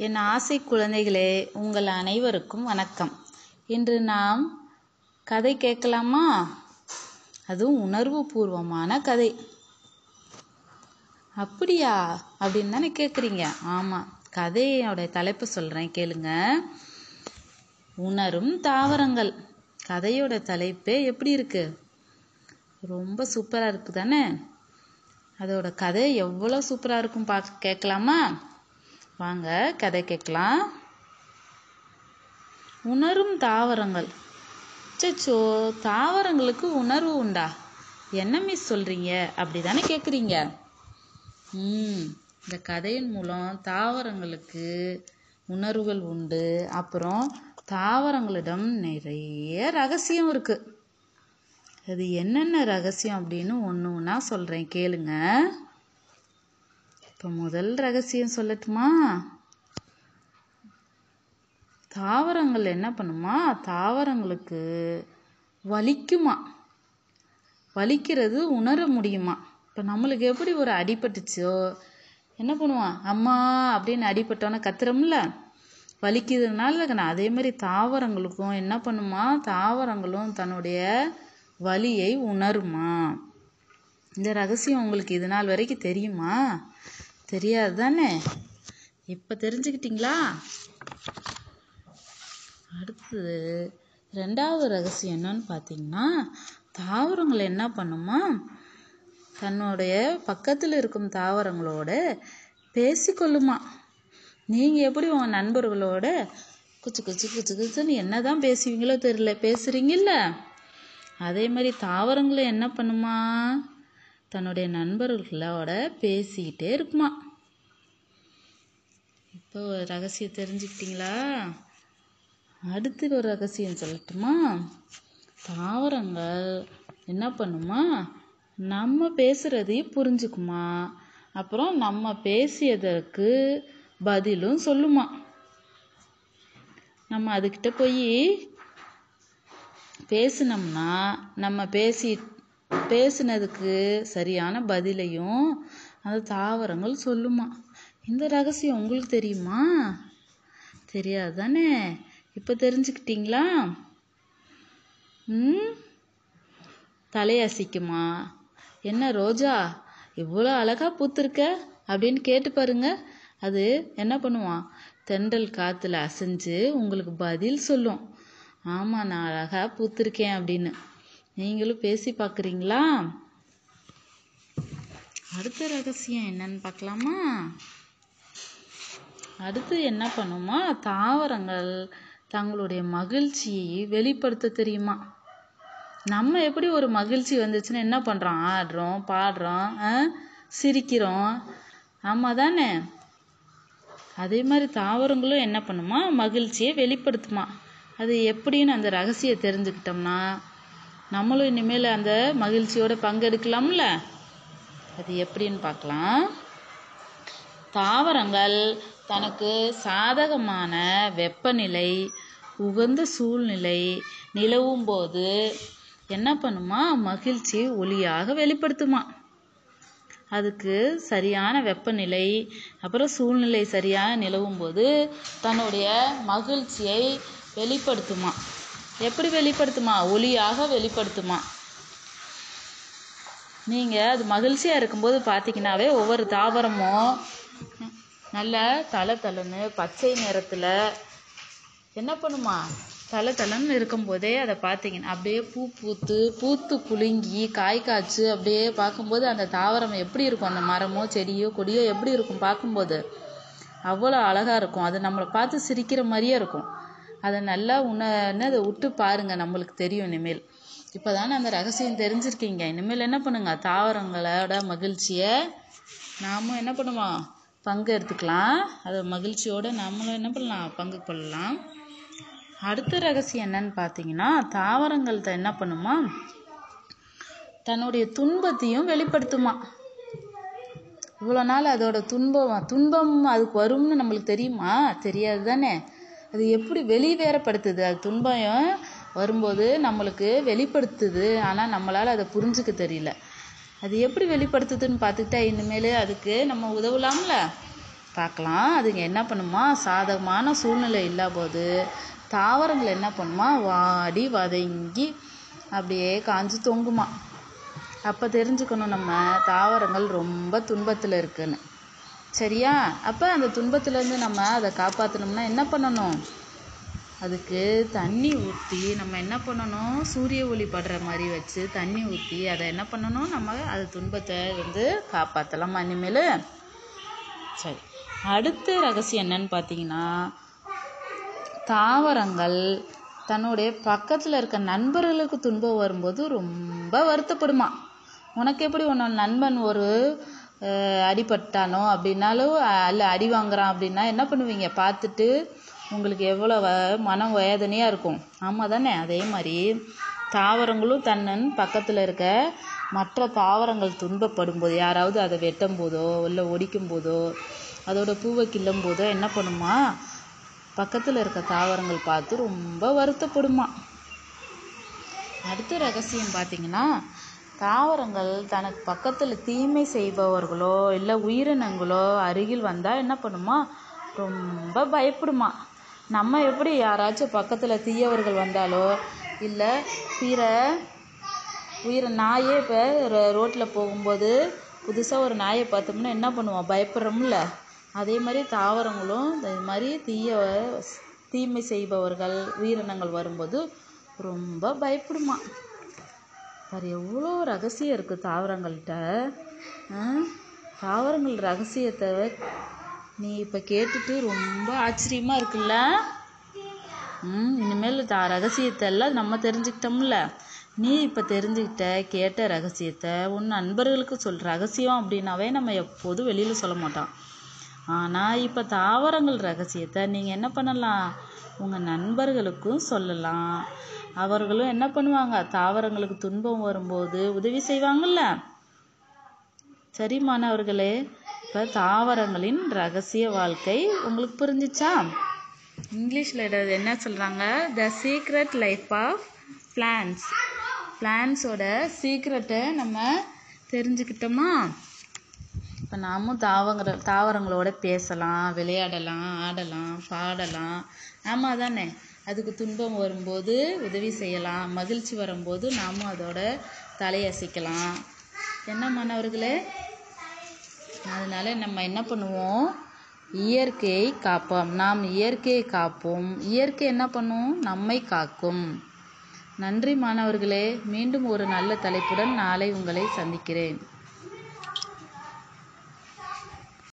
என் ஆசை குழந்தைகளே உங்கள் அனைவருக்கும் வணக்கம். இன்று நாம் கதை கேட்கலாமா? அதுவும் உணர்வு பூர்வமான கதை. அப்படியா? அப்படின்னு தானே கேட்குறீங்க. ஆமாம் கதையோட தலைப்பு சொல்கிறேன் கேளுங்க. உணரும் தாவரங்கள். கதையோட தலைப்பே எப்படி இருக்கு? ரொம்ப சூப்பராக இருக்கு தானே? அதோட கதை எவ்வளோ சூப்பராக இருக்கும் பார்க்க கேட்கலாமா? வாங்க கதை கேட்கலாம். உணரும் தாவரங்கள். சச்சோ தாவரங்களுக்கு உணர்வு உண்டா? என்ன மிஸ் சொல்கிறீங்க அப்படி தானே கேட்குறீங்க ம் இந்த கதையின் மூலம் தாவரங்களுக்கு உணர்வுகள் உண்டு. அப்புறம் தாவரங்களிடம் நிறைய ரகசியம் இருக்குது அது என்னென்ன ரகசியம் அப்படின்னு ஒன்று ஒன்றா சொல்கிறேன் கேளுங்க. இப்போ முதல் ரகசியம் சொல்லட்டுமா? தாவரங்கள் என்ன பண்ணுமா? தாவரங்களுக்கு வலிக்குமா? வலிக்கிறது உணர முடியுமா? இப்போ நம்மளுக்கு எப்படி ஒரு அடிபட்டுச்சோ? என்ன பண்ணுவான்? அம்மா அப்படின்னு அடிபட்டோன்னே கத்துறோம்ல? வலிக்குதுனால நான் அதே மாதிரி தாவரங்களுக்கும் என்ன பண்ணுமா? தாவரங்களும் தன்னுடைய வலியை உணருமா? இந்த ரகசியம் உங்களுக்கு இது நாள் வரைக்கும் தெரியுமா? தெரியாது தானே இப்போ தெரிஞ்சுக்கிட்டீங்களா? அடுத்தது ரெண்டாவது ரகசியம் என்னன்னு பார்த்தீங்கன்னா தாவரங்கள் என்ன பண்ணுமா? தன்னுடைய பக்கத்தில் இருக்கும் தாவரங்களோட பேசிக்கொள்ளுமா? நீங்கள் எப்படி உங்கள் நண்பர்களோட குச்சு குச்சு குச்சு குச்சுன்னு என்ன தான் பேசுவீங்களோ தெரியல. பேசுகிறீங்கல்ல அதே மாதிரி தாவரங்களும் என்ன பண்ணுமா? தன்னுடைய நண்பர்களோட பேசிக்கிட்டே இருக்குமா? இப்போ ஒரு ரகசியம் தெரிஞ்சுக்கிட்டீங்களா? அடுத்து ஒரு ரகசியம் சொல்லட்டுமா? தாவரங்கள் என்ன பண்ணுமா? நம்ம பேசுகிறதையும் புரிஞ்சுக்குமா? அப்புறம் நம்ம பேசியதற்கு பதிலும் சொல்லுமா? நம்ம அதுக்கிட்ட போய் பேசினோம்னா நம்ம பேசி பேசினதுக்கு சரியான பதிலையும் அந்த தாவரங்கள் சொல்லுமா. இந்த ரகசியம் உங்களுக்கு தெரியுமா? தெரியாது தானே இப்போ தெரிஞ்சுக்கிட்டீங்களா? ம்? தலையசிக்குமா? என்ன ரோஜா இவ்வளோ அழகாக பூத்துருக்க? அப்படின்னு கேட்டு பாருங்க. அது என்ன பண்ணுவான்? தென்றல் காற்றுல அசைஞ்சு உங்களுக்கு பதில் சொல்லும். ஆமாம் நான் அழகாக பூத்திருக்கேன் அப்படின்னு. நீங்களும் பேசி பார்க்குறீங்களா அடுத்த ரகசியம் என்னன்னு பார்க்கலாமா? அடுத்து என்ன பண்ணுமா? தாவரங்கள் தங்களுடைய மகிழ்ச்சியை வெளிப்படுத்த தெரியுமா? நம்ம எப்படி ஒரு மகிழ்ச்சி வந்துச்சுன்னா என்ன பண்ணுறோம் ஆடுறோம் பாடுறோம் சிரிக்கிறோம். ஆமாம் தானே? அதே மாதிரி தாவரங்களும் என்ன பண்ணுமா? மகிழ்ச்சியை வெளிப்படுத்துமா. அது எப்படின்னு அந்த ரகசியம் தெரிஞ்சுக்கிட்டோம்னா நம்மளும் இனிமேல் அந்த மகிழ்ச்சியோட பங்கெடுக்கலாம்ல? அது எப்படின்னு பார்க்கலாம். தாவரங்கள் தனக்கு சாதகமான வெப்பநிலை உகந்த சூழ்நிலை நிலவும் போது என்ன பண்ணுமா? மகிழ்ச்சி ஒளியாக வெளிப்படுத்துமா. அதுக்கு சரியான வெப்பநிலை அப்புறம் சூழ்நிலை சரியாக நிலவும் போது தன்னுடைய மகிழ்ச்சியை வெளிப்படுத்துமா. எப்படி வெளிப்படுத்துமா? ஒளியாக வெளிப்படுத்துமா? நீங்கள் அது மகிழ்ச்சியாக இருக்கும்போது பார்த்தீங்கன்னாவே ஒவ்வொரு தாவரமும் நல்ல தலை தலைன்னு பச்சை நிறத்தில் என்ன பண்ணுமா? தலை தலைன்னு இருக்கும்போதே அதை பார்த்தீங்கன்னா அப்படியே பூ பூத்து பூத்து குலுங்கி காய் காய்ச்சி அப்படியே பார்க்கும்போது அந்த தாவரம் எப்படி இருக்கும்? அந்த மரமோ செடியோ கொடியோ எப்படி இருக்கும் பார்க்கும்போது? அவ்வளோ அழகாக இருக்கும். அது நம்மளை பார்த்து சிரிக்கிற மாதிரியே இருக்கும். அதை நல்லா உணர்ந்து அதை விட்டு பாருங்கள் நம்மளுக்கு தெரியும் இனிமேல். இப்போ தானே அந்த ரகசியம் தெரிஞ்சிருக்கீங்க. இனிமேல் என்ன பண்ணுங்க? தாவரங்களோட மகிழ்ச்சியை நாமும் என்ன பண்ணுவோம்? பங்கு எடுத்துக்கலாம். அதை மகிழ்ச்சியோடு நாமளும் என்ன பண்ணலாம்? பங்கு கொள்ளலாம். அடுத்த ரகசியம் என்னன்னு பார்த்தீங்கன்னா தாவரங்கள்த என்ன பண்ணுமா? தன்னுடைய துன்பத்தையும் வெளிப்படுத்துமா? இவ்வளோ நாள் அதோட துன்பம் துன்பம் அதுக்கு வரும்னு நம்மளுக்கு தெரியுமா? தெரியாது தானே அது எப்படி வெளிவேறப்படுத்துது? அது துன்பம் வரும்போது நம்மளுக்கு வெளிப்படுத்துது. ஆனால் நம்மளால் அதை புரிஞ்சுக்க தெரியல. அது எப்படி வெளிப்படுத்துதுன்னு பார்த்துக்கிட்டா இனிமேல் அதுக்கு நம்ம உதவலாம்ல? பார்க்கலாம். அதுங்க என்ன பண்ணுமா? சாதகமான சூழ்நிலை இல்லாபோது தாவரங்கள் என்ன பண்ணுமா? வாடி வதங்கி அப்படியே காஞ்சு தொங்குமா. அப்போ தெரிஞ்சுக்கணும் நம்ம தாவரங்கள் ரொம்ப துன்பத்தில் இருக்குன்னு. சரியா? அப்போ அந்த துன்பத்துலேருந்து நம்ம அதை காப்பாற்றணும்னா என்ன பண்ணணும்? அதுக்கு தண்ணி ஊற்றி நம்ம என்ன பண்ணணும்? சூரிய ஒளி படுற மாதிரி வச்சு தண்ணி ஊற்றி அதை என்ன பண்ணணும்? நம்ம அது துன்பத்தை வந்து காப்பாற்றலாமா இனிமேல் சரி. அடுத்த ரகசியம் என்னன்னு பார்த்தீங்கன்னா தாவரங்கள் தன்னுடைய பக்கத்தில் இருக்க நண்பர்களுக்கு துன்பம் வரும்போது ரொம்ப வருத்தப்படுமா? உனக்கு எப்படி உன்னோட நண்பன் ஒரு அடிபட்டானோ அப்படின்னாலும் அல்ல அடி வாங்குறான் அப்படின்னா என்ன பண்ணுவீங்க? பார்த்துட்டு உங்களுக்கு எவ்வளோ மனம் மன வேதனையாக இருக்கும். ஆமாம் தானே? அதே மாதிரி தாவரங்களும் தன்னன் பக்கத்தில் இருக்க மற்ற தாவரங்கள் துன்பப்படும் போது யாராவது அதை வெட்டும் போதோ இல்லை ஒடிக்கும் போதோ அதோட பூவை கிள்ளும் போதோ என்ன பண்ணுமா? பக்கத்தில் இருக்க தாவரங்கள் பார்த்து ரொம்ப வருத்தப்படுமா? அடுத்த ரகசியம் பார்த்தீங்கன்னா தாவரங்கள் தனக்கு பக்கத்தில் தீமை செய்பவர்களோ இல்லை உயிரினங்களோ அருகில் வந்தால் என்ன பண்ணுமா? ரொம்ப பயப்படுமா? நம்ம எப்படி யாராச்சும் பக்கத்தில் தீயவர்கள் வந்தாலோ இல்லை பிற உயிர் நாயே இப்போ ரோட்டில் போகும்போது புதுசாக ஒரு நாயை பார்த்தோம்னா என்ன பண்ணுவோம் பயப்படுறோம்ல. அதே மாதிரி தாவரங்களும் இந்த மாதிரி தீய தீமை செய்பவர்கள் உயிரினங்கள் வரும்போது ரொம்ப பயப்படுமா? வேறு எவ்வளோ ரகசியம் இருக்குது தாவரங்கள்கிட்ட தாவரங்கள் ரகசியத்தை நீ இப்போ கேட்டுட்டு ரொம்ப ஆச்சரியமாக இருக்குல்ல? ம் இனிமேல் தா ரகசியத்தை எல்லாம் நம்ம தெரிஞ்சுக்கிட்டோம்ல. நீ இப்போ தெரிஞ்சுக்கிட்ட கேட்ட ரகசியத்தை உன் நண்பர்களுக்கு சொல். ரகசியம் அப்படின்னாவே நம்ம எப்போதும் வெளியில் சொல்ல மாட்டோம். ஆனால் இப்போ தாவரங்கள் ரகசியத்தை நீங்கள் என்ன பண்ணலாம்? உங்கள் நண்பர்களுக்கும் சொல்லலாம். அவர்களும் என்ன பண்ணுவாங்க? தாவரங்களுக்கு துன்பம் வரும்போது உதவி செய்வாங்கல்ல? சரி மாணவர்களே இப்போ தாவரங்களின் ரகசிய வாழ்க்கை உங்களுக்கு புரிஞ்சுச்சா? இங்கிலீஷில் என்ன சொல்கிறாங்க the secret life of plants பிளான்ஸோட சீக்ரெட்டை நம்ம தெரிஞ்சுக்கிட்டோமா? இப்போ நாமும் தாவங்கிற தாவரங்களோட பேசலாம் விளையாடலாம் ஆடலாம் பாடலாம். ஆமாம் தானே அதுக்கு துன்பம் வரும்போது உதவி செய்யலாம். மகிழ்ச்சி வரும்போது நாமும் அதோட தலையசைக்கலாம். என்ன மாணவர்களே அதனால் நம்ம என்ன பண்ணுவோம்? இயற்கையை காப்போம். நாம் இயற்கையை காப்போம். இயற்கை என்ன பண்ணும்? நம்மை காக்கும். நன்றி மாணவர்களே. மீண்டும் ஒரு நல்ல தலைப்புடன் நாளை உங்களை சந்திக்கிறேன்.